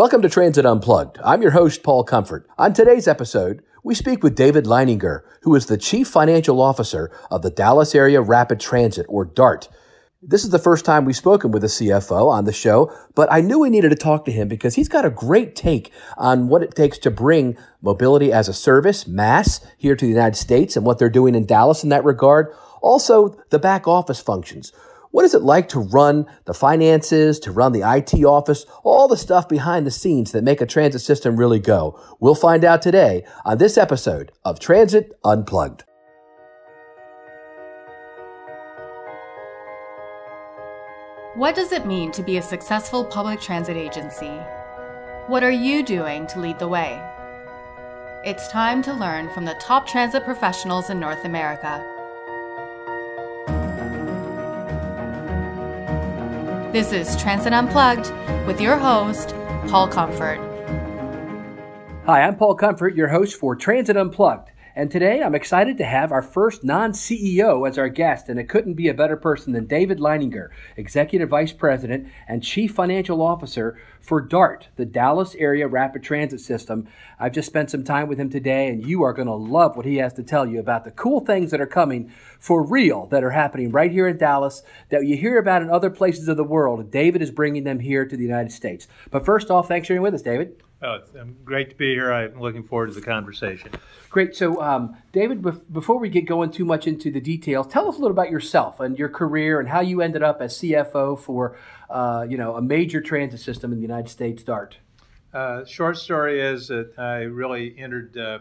Welcome to Transit Unplugged. I'm your host, Paul Comfort. On today's episode, we speak with David Leininger, who is the Chief Financial Officer of the Dallas Area Rapid Transit, or DART. This is the first time we've spoken with a CFO on the show, but I knew we needed to talk to him because he's got a great take on what it takes to bring mobility as a service, MaaS, here to the United States and what they're doing in Dallas in that regard. Also, the back office functions. What is it like to run the finances, to run the IT office, all the stuff behind the scenes that make a transit system really go? We'll find out today on this episode of Transit Unplugged. What does it mean to be a successful public transit agency? What are you doing to lead the way? It's time to learn from the top transit professionals in North America. This is Transit Unplugged with your host, Paul Comfort. Hi, I'm Paul Comfort, your host for Transit Unplugged. And today I'm excited to have our first non CEO as our guest, and it couldn't be a better person than David Leininger, Executive Vice President and Chief Financial Officer for DART, the Dallas Area Rapid Transit System. I've just spent some time with him today, and you are going to love what he has to tell you about the cool things that are coming for real that are happening right here in Dallas that you hear about in other places of the world. David is bringing them here to the United States. But first off, thanks for being with us, David. Oh, it's um, great to be here. I'm looking forward to the conversation. Great. So, um, David, before we get going too much into the details, tell us a little about yourself and your career and how you ended up as CFO for, uh, you know, a major transit system in the United States, DART. Uh, short story is that I really entered uh,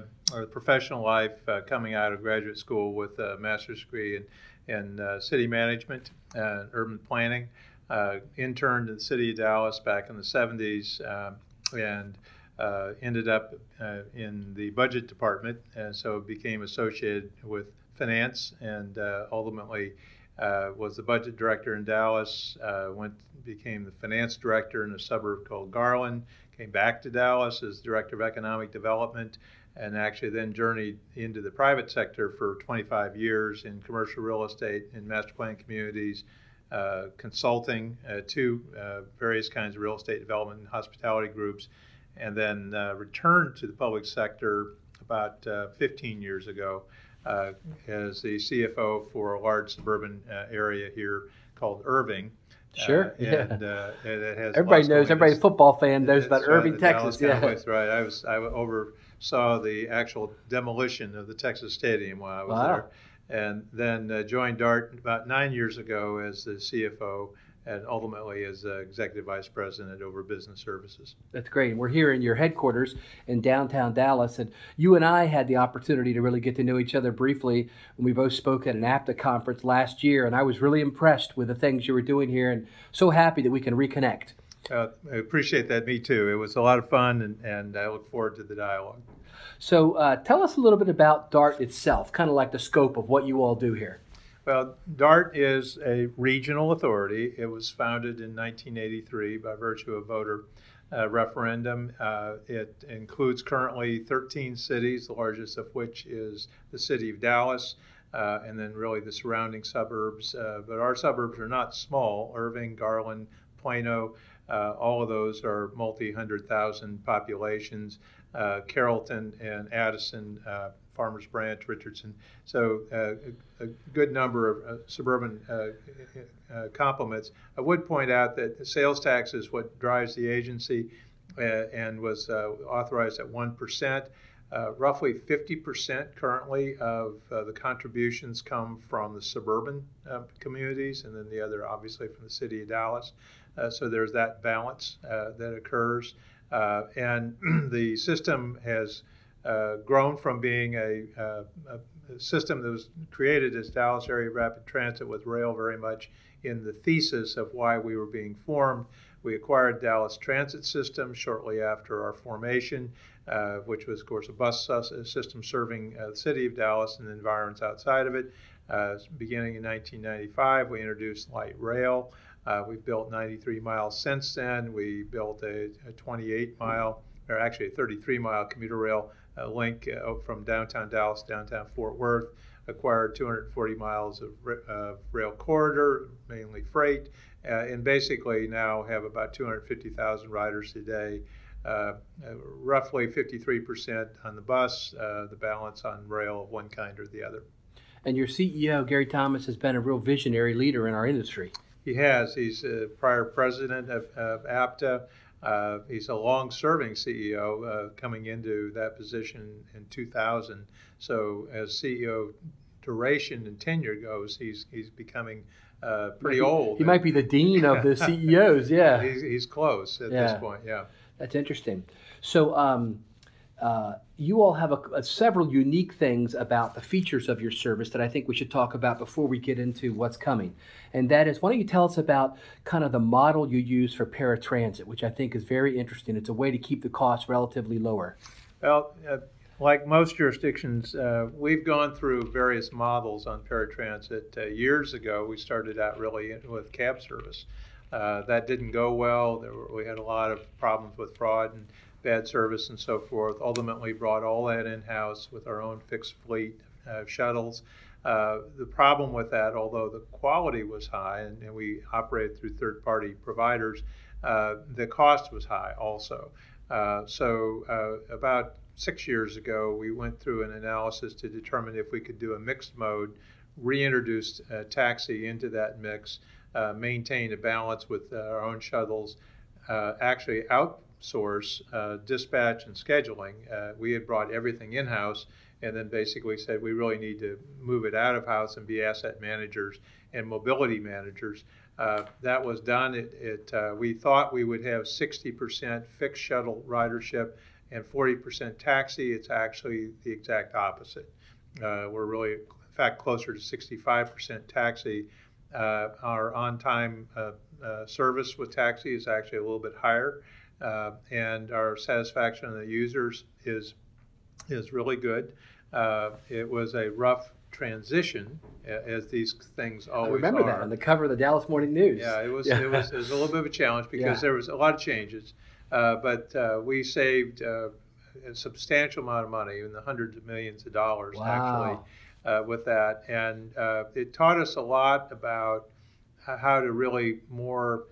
professional life uh, coming out of graduate school with a master's degree in, in uh, city management and urban planning. Uh, interned in the city of Dallas back in the 70s. Um, and uh, ended up uh, in the budget department, and so became associated with finance, and uh, ultimately uh, was the budget director in Dallas. Uh, went became the finance director in a suburb called Garland. Came back to Dallas as director of economic development, and actually then journeyed into the private sector for 25 years in commercial real estate in master plan communities. Uh, consulting uh, to uh, various kinds of real estate development and hospitality groups, and then returned to the public sector about 15 years ago as the CFO for a large suburban area here called Irving. Sure. Uh, and, uh, everybody knows. Everybody football fan knows about Irving, Texas. Yeah, right. I was I oversaw the actual demolition of the Texas Stadium while I was wow. there and then uh, joined DART about nine years ago as the CFO and ultimately as uh, executive vice president over business services. That's great. We're here in your headquarters in downtown Dallas. And you and I had the opportunity to really get to know each other briefly when we both spoke at an APTA conference last year. And I was really impressed with the things you were doing here and so happy that we can reconnect. Uh, I appreciate that. Me too. It was a lot of fun, and, and I look forward to the dialogue. So uh, tell us a little bit about DART itself, kind of like the scope of what you all do here. Well, DART is a regional authority. It was founded in 1983 by virtue of voter uh, referendum. Uh, it includes currently 13 cities, the largest of which is the city of Dallas, uh, and then really the surrounding suburbs. Uh, but our suburbs are not small Irving, Garland, Plano. Uh, all of those are multi hundred thousand populations uh, Carrollton and Addison, uh, Farmers Branch, Richardson. So uh, a, a, good number of uh, suburban uh, complements. I would point out that sales tax is what drives the agency and was authorized at 1%. roughly 50% currently of the contributions come from the suburban communities, and then the other, obviously, from the city of Dallas. So there's that balance that occurs. Uh, and the system has uh, grown from being a, uh, a, system that was created as Dallas Area Rapid Transit with rail very much in the thesis of why we were being formed. We acquired Dallas Transit System shortly after our formation, uh, which was, of course, a bus system serving uh, the city of Dallas and the environs outside of it. Uh, beginning in 1995, we introduced light rail. Uh, we've built 93 miles since then. We built a, a 28 mile, or actually a 33 mile commuter rail uh, link uh, from downtown Dallas downtown Fort Worth. Acquired 240 miles of uh, rail corridor, mainly freight, uh, and basically now have about 250,000 riders a day. uh, roughly 53% on the bus, uh, the balance on rail of one kind or the other. And your CEO, Gary Thomas, has been a real visionary leader in our industry. He has. He's a prior president of, of APTA. Uh, he's a long serving CEO uh, coming into that position in 2000. So, as CEO duration and tenure goes, he's, he's becoming uh, pretty he, old. He might be the dean of the CEOs, yeah. he's, he's close at yeah. this point, yeah. That's interesting. So, um, uh, you all have a, a, several unique things about the features of your service that I think we should talk about before we get into what's coming. And that is, why don't you tell us about kind of the model you use for paratransit, which I think is very interesting. It's a way to keep the costs relatively lower. Well, uh, like most jurisdictions, uh, we've gone through various models on paratransit. Uh, years ago, we started out really with cab service. Uh, that didn't go well. Were, we had a lot of problems with fraud and bad service and so forth. Ultimately, brought all that in house with our own fixed fleet of shuttles. Uh, the problem with that, although the quality was high and, and we operated through third party providers, uh, the cost was high also. Uh, so, uh, about six years ago, we went through an analysis to determine if we could do a mixed mode, reintroduce taxi into that mix, uh, maintain a balance with our own shuttles, actually out source, uh, dispatch and scheduling. Uh, we had brought everything in house and then basically said we really need to move it out of house and be asset managers and mobility managers. Uh, that was done. It, it uh, we thought we would have 60% fixed shuttle ridership and 40% taxi. It's actually the exact opposite. Uh, we're really, in fact, closer to 65% taxi. Uh, our on time service with taxi is actually a little bit higher uh, and our satisfaction of the users is is really good. Uh, it was a rough transition, as these things always. I remember are. that on the cover of the Dallas Morning News. Yeah, it was yeah. It, was, it was a little bit of a challenge because yeah. there was a lot of changes, uh, but uh, we saved uh, a substantial amount of money, in the hundreds of millions of dollars wow. actually. Uh, with that, and it taught us a lot about how to really more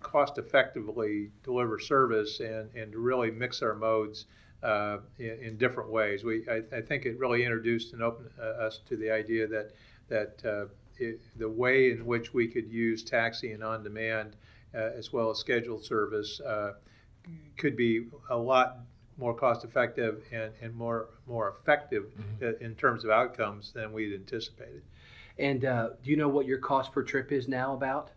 cost effectively deliver service and, and to really mix our modes uh, in, in, different ways. We, I, I, think it really introduced and opened uh, us to the idea that, that uh, it, the way in which we could use taxi and on demand uh, as well as scheduled service uh, could be a lot more cost effective and, and more, more effective mm-hmm. in terms of outcomes than we'd anticipated. And uh, do you know what your cost per trip is now about?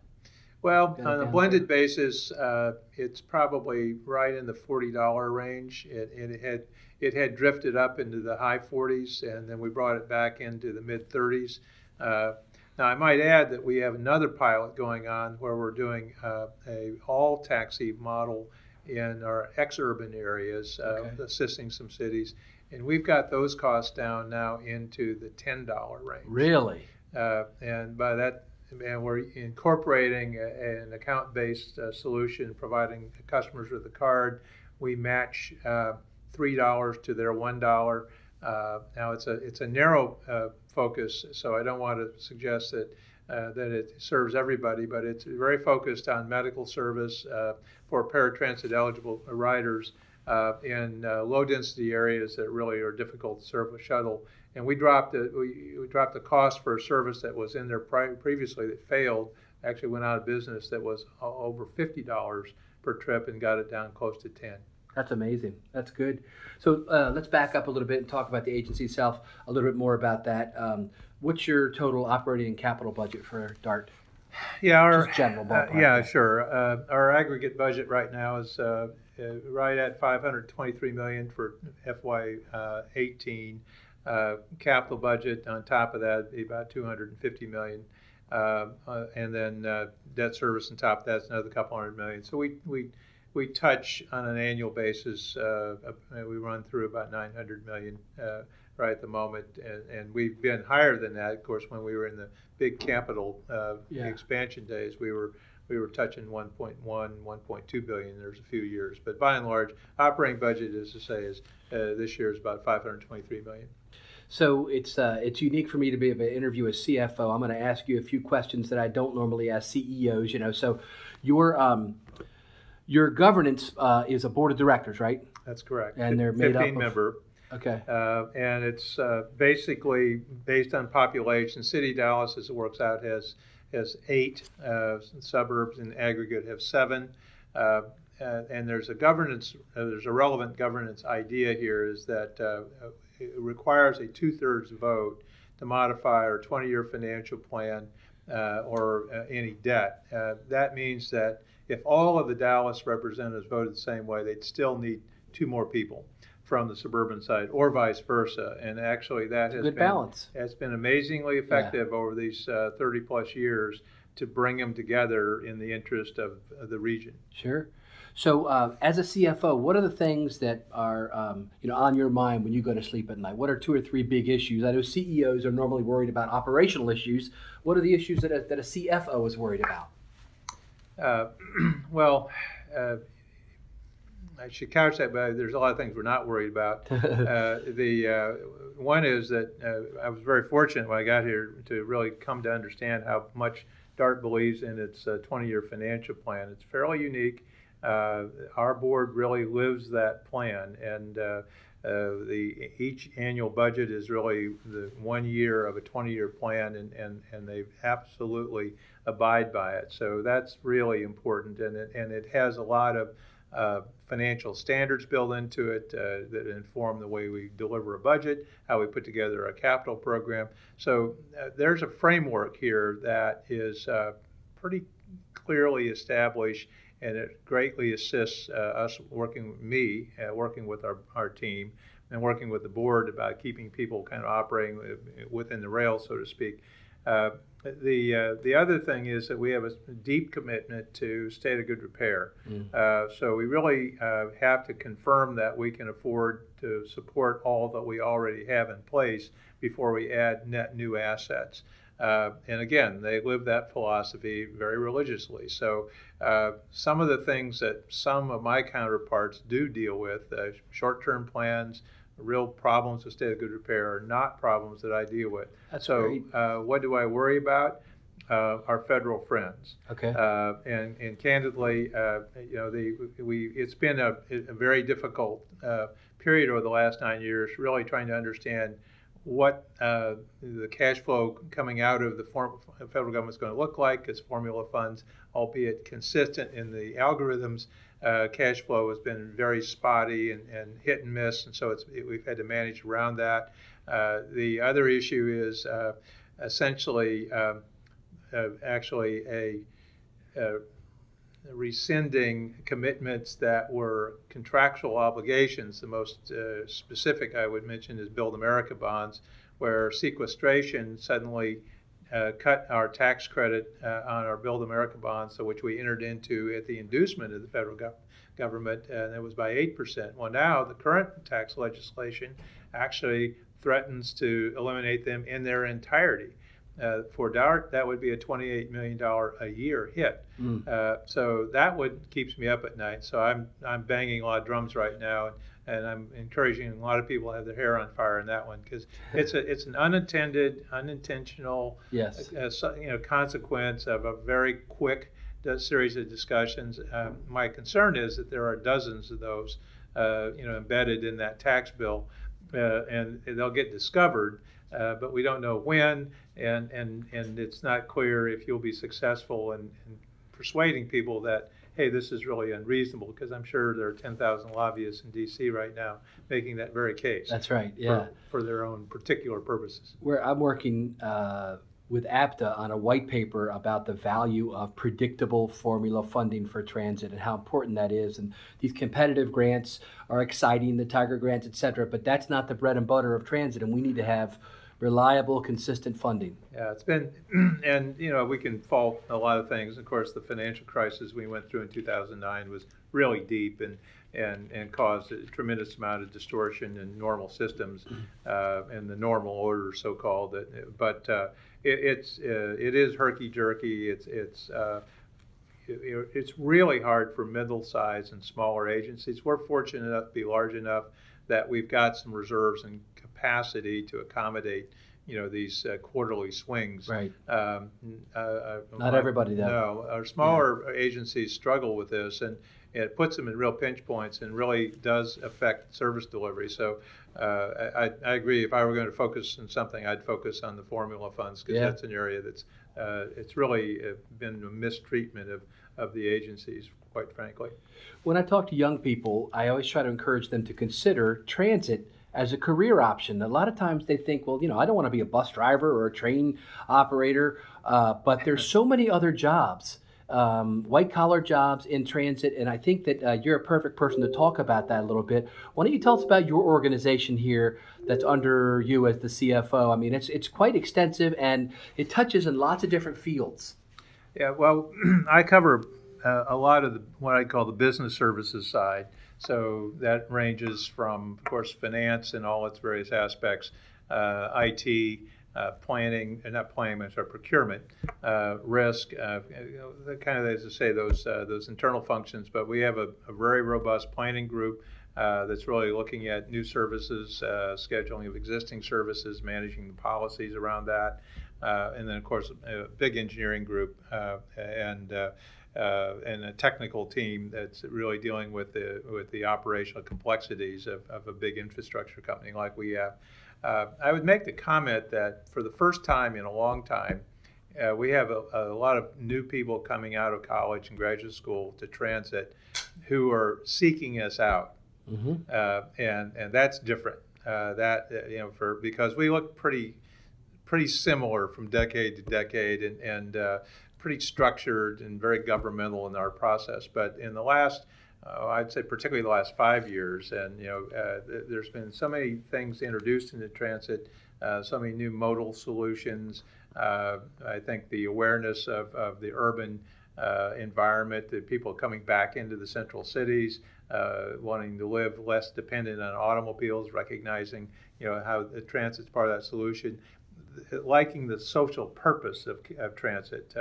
Well, on a blended basis, uh, it's probably right in the forty dollar range. It, it, had it had drifted up into the high forties, and then we brought it back into the mid thirties. Uh, now, I might add that we have another pilot going on where we're doing uh, a all taxi model in our ex-urban areas, uh, okay. assisting some cities, and we've got those costs down now into the ten dollar range. Really? Uh, and by that and we're incorporating a, an account-based uh, solution, providing customers with a card. We match uh, three dollars to their one dollar. Uh, now it's a it's a narrow uh, focus, so I don't want to suggest that uh, that it serves everybody, but it's very focused on medical service uh, for paratransit eligible riders in low density areas that really are difficult to serve with shuttle and we dropped the we, we dropped the cost for a service that was in there pri- previously that failed actually went out of business that was over fifty dollars per trip and got it down close to ten. That's amazing. That's good. So uh, let's back up a little bit and talk about the agency itself a little bit more about that. Um, what's your total operating and capital budget for DART? Yeah, our Just general uh, yeah, sure. Uh, our aggregate budget right now is uh, uh, right at 523 million for FY18. Uh, capital budget on top of that be about 250 million, uh, uh, and then uh, debt service on top of that's another couple hundred million. So we we we touch on an annual basis. Uh, we run through about 900 million uh, right at the moment, and, and, we've been higher than that. Of course, when we were in the big capital yeah. expansion days, we were we were touching 1.1, 1.2 billion. There's a few years, but by and large, operating budget, as to say, is uh, this year is about 523 million. So it's uh, it's unique for me to be able to interview a CFO. I'm going to ask you a few questions that I don't normally ask CEOs. You know, so your um, Your governance uh, is a board of directors, right? That's correct. And they're made up 15 of- member. Okay. Uh, and it's uh, basically based on population. City of Dallas, as it works out, has has eight uh, suburbs in aggregate have seven. Uh, uh, and there's a governance, uh, there's a relevant governance idea here is that uh, it requires a two-thirds vote to modify our 20-year financial plan uh, or uh, any debt. Uh, that means that if all of the Dallas representatives voted the same way, they'd still need two more people from the suburban side, or vice versa. And actually, that has been balance. has been amazingly effective over these uh, 30 plus years to bring them together in the interest of, of the region. Sure. So, uh, as a CFO, what are the things that are um, you know on your mind when you go to sleep at night? What are two or three big issues? I know CEOs are normally worried about operational issues. What are the issues that a, that a CFO is worried about? Uh, well, uh, I should couch that by there's a lot of things we're not worried about. uh, the uh, one is that uh, I was very fortunate when I got here to really come to understand how much DART believes in its 20-year financial plan. It's fairly unique. Uh, our board really lives that plan, and uh, uh, the each annual budget is really the one year of a 20-year plan, and, and, and they absolutely abide by it. So that's really important, and it, and it has a lot of uh, financial standards built into it uh, that inform the way we deliver a budget, how we put together a capital program. So uh, there's a framework here that is pretty clearly established, and it greatly assists uh, us working, me, uh, working with our, our team, and working with the board about keeping people kind of operating within the rails, so to speak. Uh, the uh, the other thing is that we have a deep commitment to state of good repair. Mm. Uh, so we really uh, have to confirm that we can afford to support all that we already have in place before we add net new assets. Uh, and again, they live that philosophy very religiously. So uh, some of the things that some of my counterparts do deal with, uh, short-term plans, real problems with state of good repair are not problems that I deal with. That's so, uh, what do I worry about? Uh, our federal friends. Okay. Uh, and, and candidly, uh, you know, the, we, it's been a, a very difficult uh, period over the last nine years, really trying to understand what uh, the cash flow coming out of the form, federal government is going to look like as formula funds, albeit consistent in the algorithms. Uh, cash flow has been very spotty and, and hit and miss, and so it, we've had to manage around that. Uh, the other issue is uh, essentially um, uh, actually a, a rescinding commitments that were contractual obligations. The most uh, specific I would mention is Build America bonds, where sequestration suddenly uh, cut our tax credit uh, on our Build America bonds, so which we entered into at the inducement of the federal gov- government, and it was by 8%. Well, now the current tax legislation actually threatens to eliminate them in their entirety. Uh, for DART, that would be a $28 million a year hit. Mm. Uh, so that would keeps me up at night. So I'm I'm banging a lot of drums right now, and, and I'm encouraging a lot of people to have their hair on fire in that one because it's a it's an unintended, unintentional, Yes. uh, so- you know, consequence of a very quick d- series of discussions. Um, my concern is that there are dozens of those, uh, you know, embedded in that tax bill, uh, and they'll get discovered. Uh, but we don't know when, and, and, and it's not clear if you'll be successful in, in persuading people that, hey, this is really unreasonable, because I'm sure there are 10,000 lobbyists in D.C. right now making that very case That's right. Yeah. for, for their own particular purposes. Where I'm working uh, with APTA on a white paper about the value of predictable formula funding for transit and how important that is. And these competitive grants are exciting, the Tiger grants, et cetera, but that's not the bread and butter of transit, and we need to have reliable, consistent funding. Yeah, it's been, and you know, we can fault a lot of things. Of course, the financial crisis we went through in 2009 was really deep and and and caused a tremendous amount of distortion in normal systems uh, and the normal order, so-called. But uh, it, it's uh, it is herky jerky. It's it's. Uh, it- it's really hard for middle-sized and smaller agencies. We're fortunate enough to be large enough that we've got some reserves and capacity to accommodate, you know, these uh, quarterly swings. Right. Um, uh, uh, Not everybody, though. No, our smaller agencies struggle with this, and it puts them in real pinch points and really does affect service delivery. So uh, I, I, agree. If I were going to focus on something, I'd focus on the formula funds because yeah. that's an area that's uh, it's really been a mistreatment of, of the agencies, quite frankly. When I talk to young people, I always try to encourage them to consider transit as a career option. A lot of times they think, well, you know, I don't want to be a bus driver or a train operator, uh, but there's so many other jobs um, white collar jobs in transit. And I think that uh, you're a perfect person to talk about that a little bit. Why don't you tell us about your organization here that's under you as the CFO? I mean, it's, it's quite extensive and it touches in lots of different fields. Yeah, well, I cover uh, a lot of the, what I call the business services side. So that ranges from, of course, finance and all its various aspects, uh, IT, uh, planning, uh, not planning, but sorry, procurement, uh, risk, uh, kind of as I say, those uh, those internal functions. But we have a, a very robust planning group uh, that's really looking at new services, scheduling of existing services, managing the policies around that, and then of course a big engineering group and. Uh, and a technical team that's really dealing with the with the operational complexities of, of a big infrastructure company like we have. Uh, I would make the comment that for the first time in a long time, uh, we have a, a, lot of new people coming out of college and graduate school to transit who are seeking us out, mm-hmm. uh, and and that's different. Uh, that uh, you know, for because we look pretty pretty similar from decade to decade, and and uh, pretty structured and very governmental in our process. But in the last uh, I'd say particularly the last five years. And you know, uh, th- there's been so many things introduced into transit, uh, so many new modal solutions. Uh, I think the awareness of, of the urban uh, environment, the people coming back into the central cities, uh, wanting to live less dependent on automobiles, recognizing you know how the transit's part of that solution, liking the social purpose of, of transit.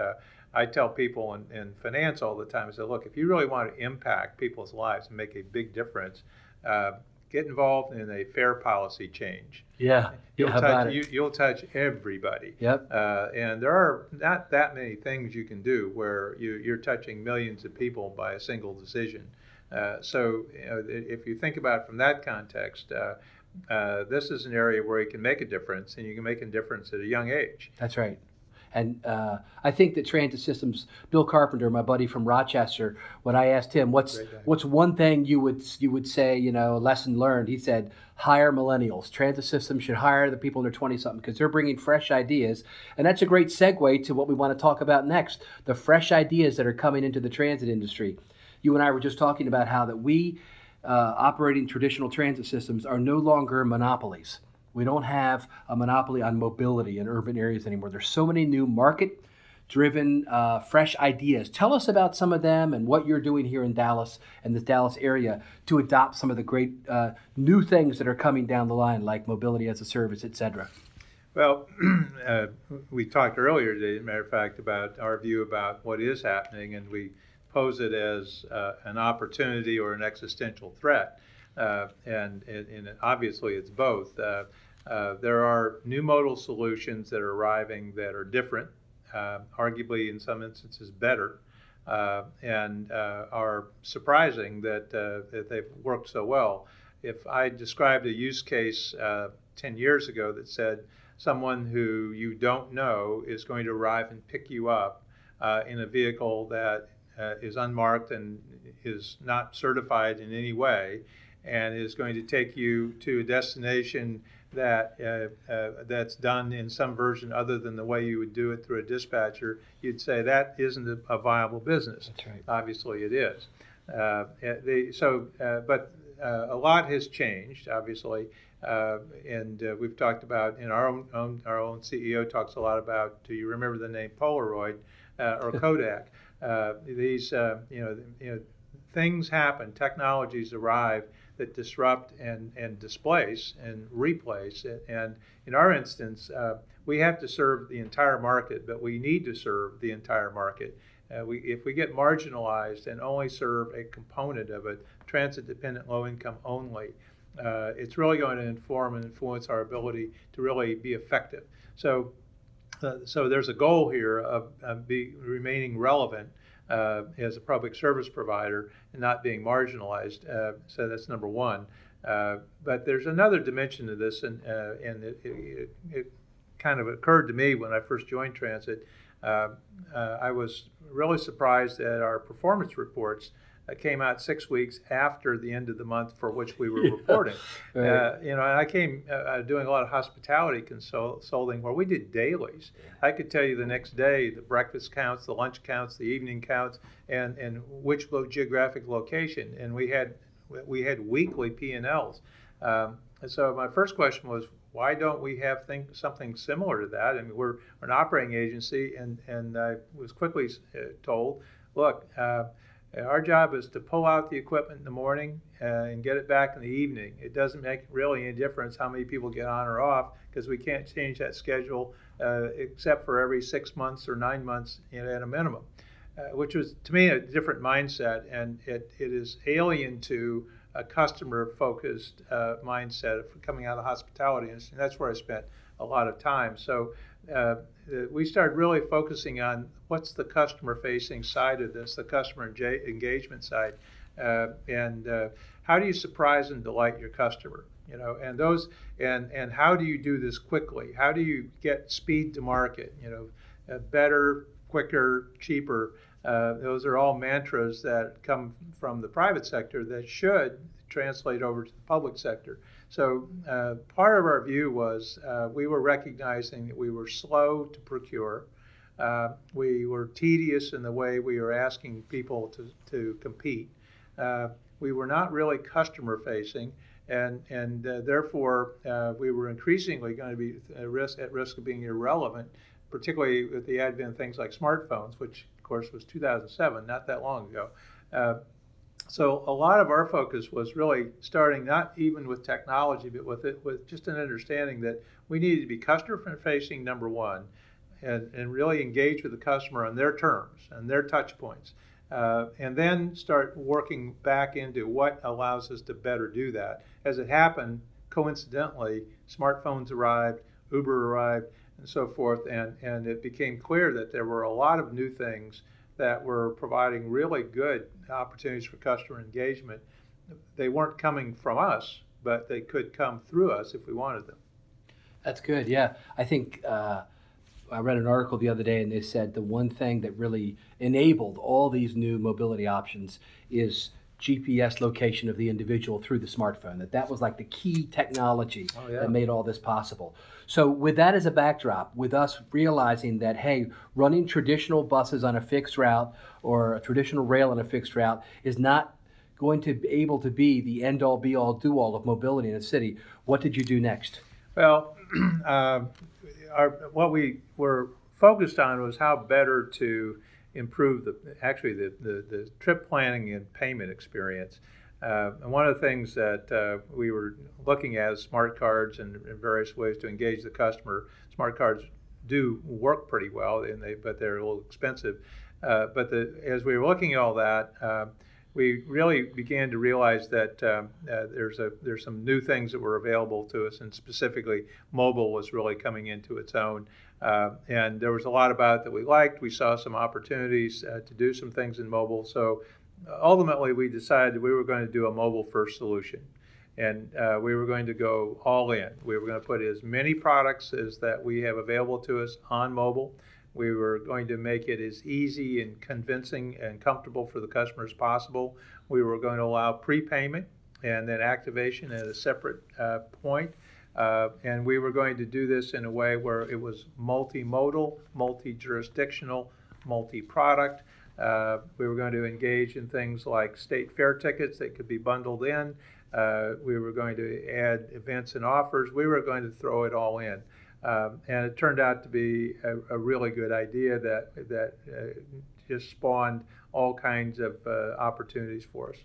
I tell people in, in, finance all the time, I say, look, if you really want to impact people's lives and make a big difference, uh, get involved in a fare policy change. Yeah, you'll yeah, touch you, will touch everybody. Yep. Uh, and there are not that many things you can do where you, are touching millions of people by a single decision. Uh, so you know, if you think about it from that context. Uh, uh, this is an area where you can make a difference, and you can make a difference at a young age. That's right. And uh, I think that Transit Systems, Bill Carpenter, my buddy from Rochester, when I asked him, "What's what's one thing you would you would say, you know, lesson learned?" He said, "Hire millennials. Transit Systems should hire the people in their twenty something because they're bringing fresh ideas." And that's a great segue to what we want to talk about next: the fresh ideas that are coming into the transit industry. You and I were just talking about how that we uh, operating traditional transit systems are no longer monopolies we don't have a monopoly on mobility in urban areas anymore. There's so many new market driven, uh, fresh ideas. Tell us about some of them and what you're doing here in Dallas and the Dallas area to adopt some of the great uh, new things that are coming down the line, like mobility as a service, et cetera. Well, uh, we talked earlier as a matter of fact, about our view about what is happening, and we pose it as uh, an opportunity or an existential threat. Uh, and, and, obviously it's both. Uh, uh, there are new modal solutions that are arriving that are different, arguably in some instances better, and are surprising that, that they've worked so well. If I described a use case 10 years ago that said someone who you don't know is going to arrive and pick you up uh, in a vehicle that uh, is unmarked and is not certified in any way and is going to take you to a destination that uh, uh, that's done in some version other than the way you would do it through a dispatcher, you'd say that isn't a, a viable business. That's right. Obviously, it is. Uh, the, so, uh, but uh, a lot has changed, obviously, uh, and we've talked about in our own, own, our own CEO talks a lot about. Do you remember the name Polaroid or Kodak? these, you know, you know, things happen, technologies arrive that disrupt and, and displace and replace. And in our instance, uh, we have to serve the entire market, but we need to serve the entire market. Uh, we, if we get marginalized and only serve a component of it, transit dependent, low income only, uh, it's really going to inform and influence our ability to really be effective. So, uh, so there's a goal here of, of be, remaining relevant uh, as a public service provider and not being marginalized. Uh, so that's number one. Uh, but there's another dimension to this, and, uh, and it, it, it, kind of occurred to me when I first joined Transit. I was really surprised at our performance reports came out six weeks after the end of the month for which we were yeah, reporting. Right. Uh, you know, and I came uh, uh, doing a lot of hospitality consulting where we did dailies. I could tell you the next day the breakfast counts, the lunch counts, the evening counts, and and which geographic location. And we had we had weekly P and Ls. Um, and so my first question was, why don't we have think, something similar to that? I mean, we're, we're an operating agency, and and I was quickly uh, told, look. Uh, our job is to pull out the equipment in the morning uh, and get it back in the evening. It doesn't make really any difference how many people get on or off because we can't change that schedule uh, except for every six months or nine months at a minimum, uh, which was to me a different mindset and it, it is alien to a customer focused uh, mindset of coming out of the hospitality. And that's where I spent a lot of time. So uh, we started really focusing on what's the customer facing side of this, the customer engagement side, uh, and uh, how do you surprise and delight your customer? You know, and those and and how do you do this quickly? How do you get speed to market? You know, uh, better, quicker, cheaper. Uh, those are all mantras that come from the private sector that should translate over to the public sector. So uh, part of our view was uh, we were recognizing that we were slow to procure. Uh, we were tedious in the way we were asking people to, to compete. Uh, we were not really customer facing, and, and uh, therefore uh, we were increasingly going to be at risk, at risk of being irrelevant, particularly with the advent of things like smartphones, which of course was 2007, not that long ago. So a lot of our focus was really starting not even with technology, but with it with just an understanding that we needed to be customer facing number one, and, and really engage with the customer on their terms and their touch points. Uh, and then start working back into what allows us to better do that. As it happened, coincidentally, smartphones arrived, Uber arrived, and so forth, and, and it became clear that there were a lot of new things that were providing really good opportunities for customer engagement. They weren't coming from us, but they could come through us if we wanted them. That's good. Yeah, I think uh, I read an article the other day, and they said the one thing that really enabled all these new mobility options is GPS location of the individual through the smartphone. That that was like the key technology oh, yeah. that made all this possible. So with that as a backdrop, with us realizing that hey, running traditional buses on a fixed route or a traditional rail on a fixed route is not going to be able to be the end all be all do all of mobility in a city. What did you do next? Well, uh, our, what we were focused on was how better to improve the actually the, the, the trip planning and payment experience. Uh, and one of the things that uh, we were looking at is smart cards and, and, various ways to engage the customer. Smart cards do work pretty well, and they, but they're a little expensive. Uh, but the, as we were looking at all that, uh, we really began to realize that um, uh, there's a there's some new things that were available to us, and specifically mobile was really coming into its own. Uh, and there was a lot about it that we liked. We saw some opportunities uh, to do some things in mobile. So ultimately, we decided we were going to do a mobile first solution. And uh, we were going to go all in. We were going to put as many products as that we have available to us on mobile. We were going to make it as easy and convincing and comfortable for the customer as possible. We were going to allow prepayment and then activation at a separate uh, point. Uh, and we were going to do this in a way where it was multimodal, multi jurisdictional, multi product. Uh, we were going to engage in things like state fair tickets that could be bundled in. Uh, we were going to add events and offers. We were going to throw it all in. Um, and it turned out to be a, a really good idea that, that uh, just spawned all kinds of uh, opportunities for us.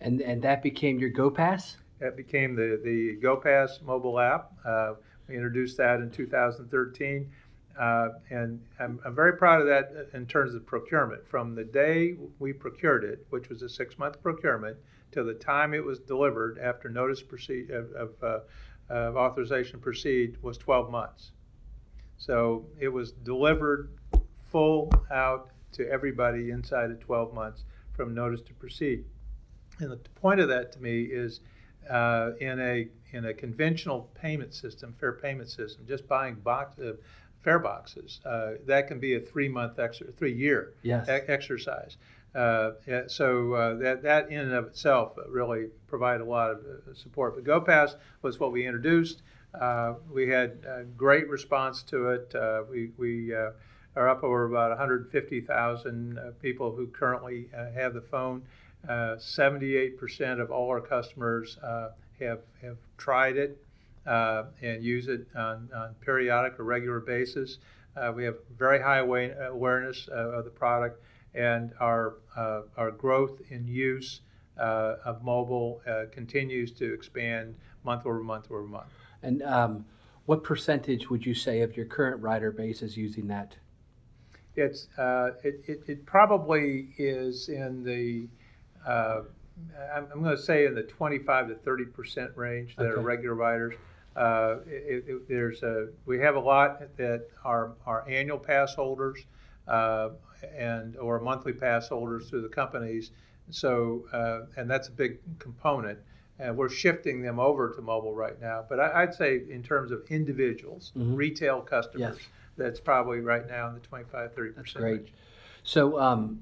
And, and that became your GoPass? That became the, the GoPass mobile app. Uh, we introduced that in 2013. Uh, and I'm, I'm, very proud of that in terms of procurement. From the day we procured it, which was a six month procurement, to the time it was delivered after notice proceed, of, of, uh, of authorization proceed was 12 months. So it was delivered full out to everybody inside of 12 months from notice to proceed. And the point of that to me is uh, in a in a conventional payment system, fare payment system, just buying box uh, fare boxes, uh, that can be a three month, exer- three year yes. e- exercise. Uh, so uh, that that in and of itself really provided a lot of uh, support. But GoPass was what we introduced. We had a great response to it. We we are up over about 150,000 people who currently have the phone. 78% of all our customers have have tried it uh, and use it on, on, periodic or regular basis. Uh, we have very high awareness of the product, and our uh, our growth in use uh, of mobile uh, continues to expand month over month over month. And um, what percentage would you say of your current rider base is using that? It's it, it, it, probably is in the I'm, I'm going to say in the 25 to 30 percent range that okay. are regular riders. Uh, it, it, there's a we have a lot that are are annual pass holders uh, and or monthly pass holders through the companies. So uh, and that's a big component. And we're shifting them over to mobile right now. But I, would say in terms of individuals, mm-hmm. retail customers, yes. that's probably right now in the 25 30 percent. Great. Range. So um,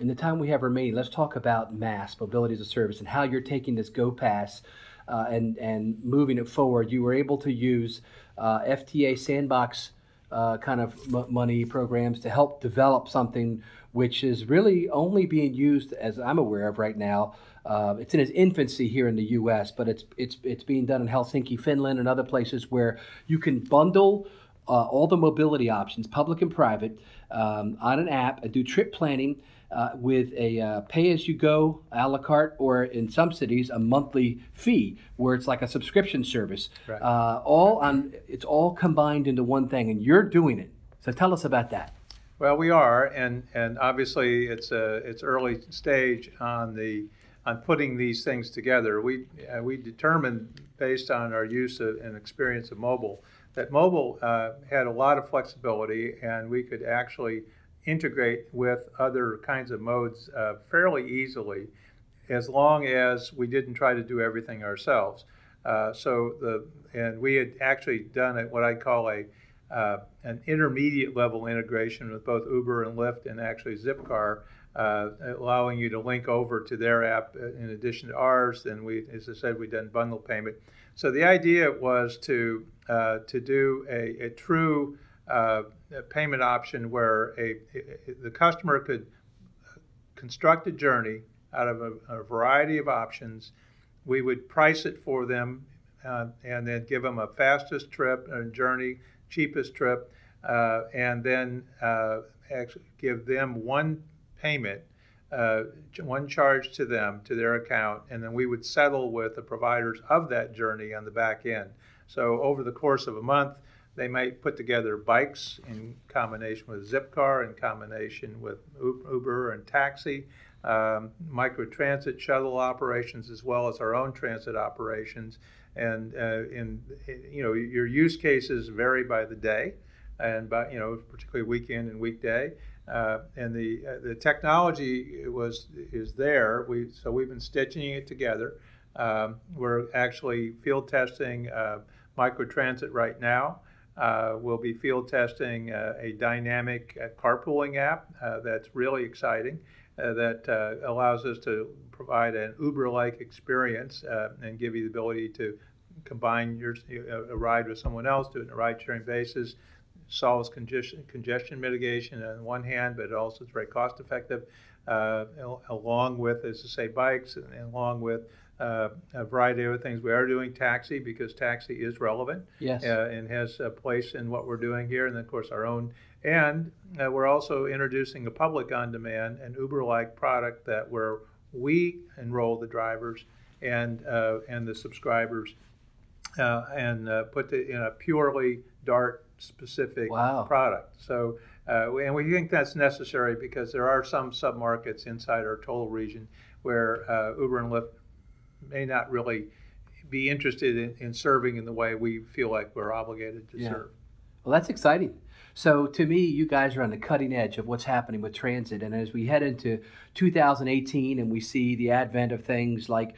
in the time we have remaining, let's talk about MaaS mobility as a service, and how you're taking this GoPass uh, and, and moving it forward. You were able to use uh, FTA sandbox uh, kind of m- money programs to help develop something which is really only being used, as I'm aware of right now. Uh, it's in its infancy here in the U.S., but it's it's it's being done in Helsinki, Finland, and other places where you can bundle uh, all the mobility options, public and private, um, on an app and do trip planning uh, with a uh, pay as you go a la carte, or in some cities, a monthly fee where it's like a subscription service. Right. Uh, all on it's all combined into one thing, and you're doing it. So tell us about that. Well, we are, and and obviously it's a it's early stage on the on putting these things together. We uh, we determined based on our use of, and experience of mobile that mobile uh, had a lot of flexibility, and we could actually integrate with other kinds of modes uh, fairly easily as long as we didn't try to do everything ourselves. Uh, so the and we had actually done it what I call a uh, an intermediate level integration with both Uber and Lyft and actually Zipcar, uh, allowing you to link over to their app uh, in addition to ours. And we, as I said, we've done bundle payment. So the idea was to uh, to do a, a true uh, payment option where a, the customer could construct a journey out of a, a, variety of options. We would price it for them uh, and then give them a fastest trip and journey, cheapest trip, uh, and then uh, give them one payment, uh, one charge to them, to their account, and then we would settle with the providers of that journey on the back end. So over the course of a month, they might put together bikes in combination with Zipcar, in combination with Uber and taxi, um, microtransit shuttle operations, as well as our own transit operations. And uh, in you know your use cases vary by the day, and by you know particularly weekend and weekday. Uh, and the uh, the technology was is there. We so we've been stitching it together. Um, we're actually field testing uh, microtransit right now. Uh, we'll be field testing uh, a dynamic uh, carpooling app uh, that's really exciting, that allows us to provide an Uber-like experience and give you the ability to combine your a ride with someone else, do it in a ride-sharing basis, solves congestion, congestion mitigation on one hand, but it also is very cost-effective, along with, as I say, bikes, and, and along with uh, a variety of other things. We are doing taxi because taxi is relevant yes. uh, and has a place in what we're doing here, and of course, our own. And uh, we're also introducing a public on demand and Uber like product that where we enroll the drivers and, uh, and the subscribers uh, and uh, put the, in a purely Dart specific wow. product. So, and we think that's necessary because there are some submarkets inside our total region where Uber and Lyft may not really be interested in, in serving in the way we feel like we're obligated to yeah. serve. Well, that's exciting. So to me, you guys are on the cutting edge of what's happening with transit. And as we head into 2018 and we see the advent of things like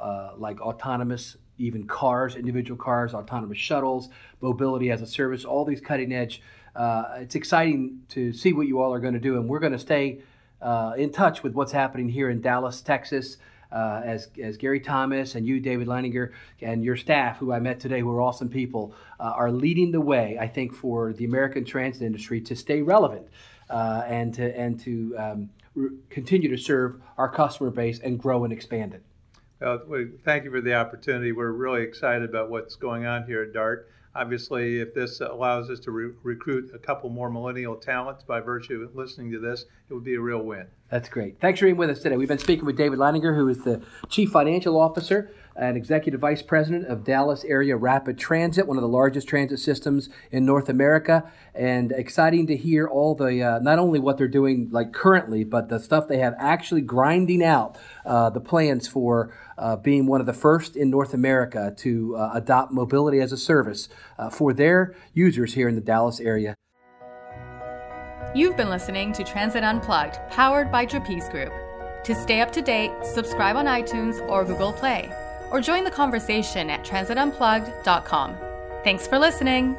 uh, like autonomous even cars, individual cars, autonomous shuttles, mobility as a service, all these cutting edge. Uh, it's exciting to see what you all are going to do, and we're going to stay uh, in touch with what's happening here in Dallas, Texas. Uh, as, as Gary Thomas and you, David Leininger, and your staff, who I met today, who are awesome people, uh, are leading the way, I think, for the American transit industry to stay relevant uh, and to, and to um, re- continue to serve our customer base and grow and expand it. Well, thank you for the opportunity. We're really excited about what's going on here at DART. Obviously, if this allows us to re- recruit a couple more millennial talents by virtue of listening to this, it would be a real win. That's great. Thanks for being with us today. We've been speaking with David Leininger, who is the Chief Financial Officer and Executive Vice President of Dallas Area Rapid Transit, one of the largest transit systems in North America. And exciting to hear all the, uh, not only what they're doing like currently, but the stuff they have actually grinding out, uh, the plans for uh, being one of the first in North America to uh, adopt mobility as a service uh, for their users here in the Dallas area. You've been listening to Transit Unplugged, powered by Trapeze Group. To stay up to date, subscribe on iTunes or Google Play, or join the conversation at transitunplugged.com. Thanks for listening.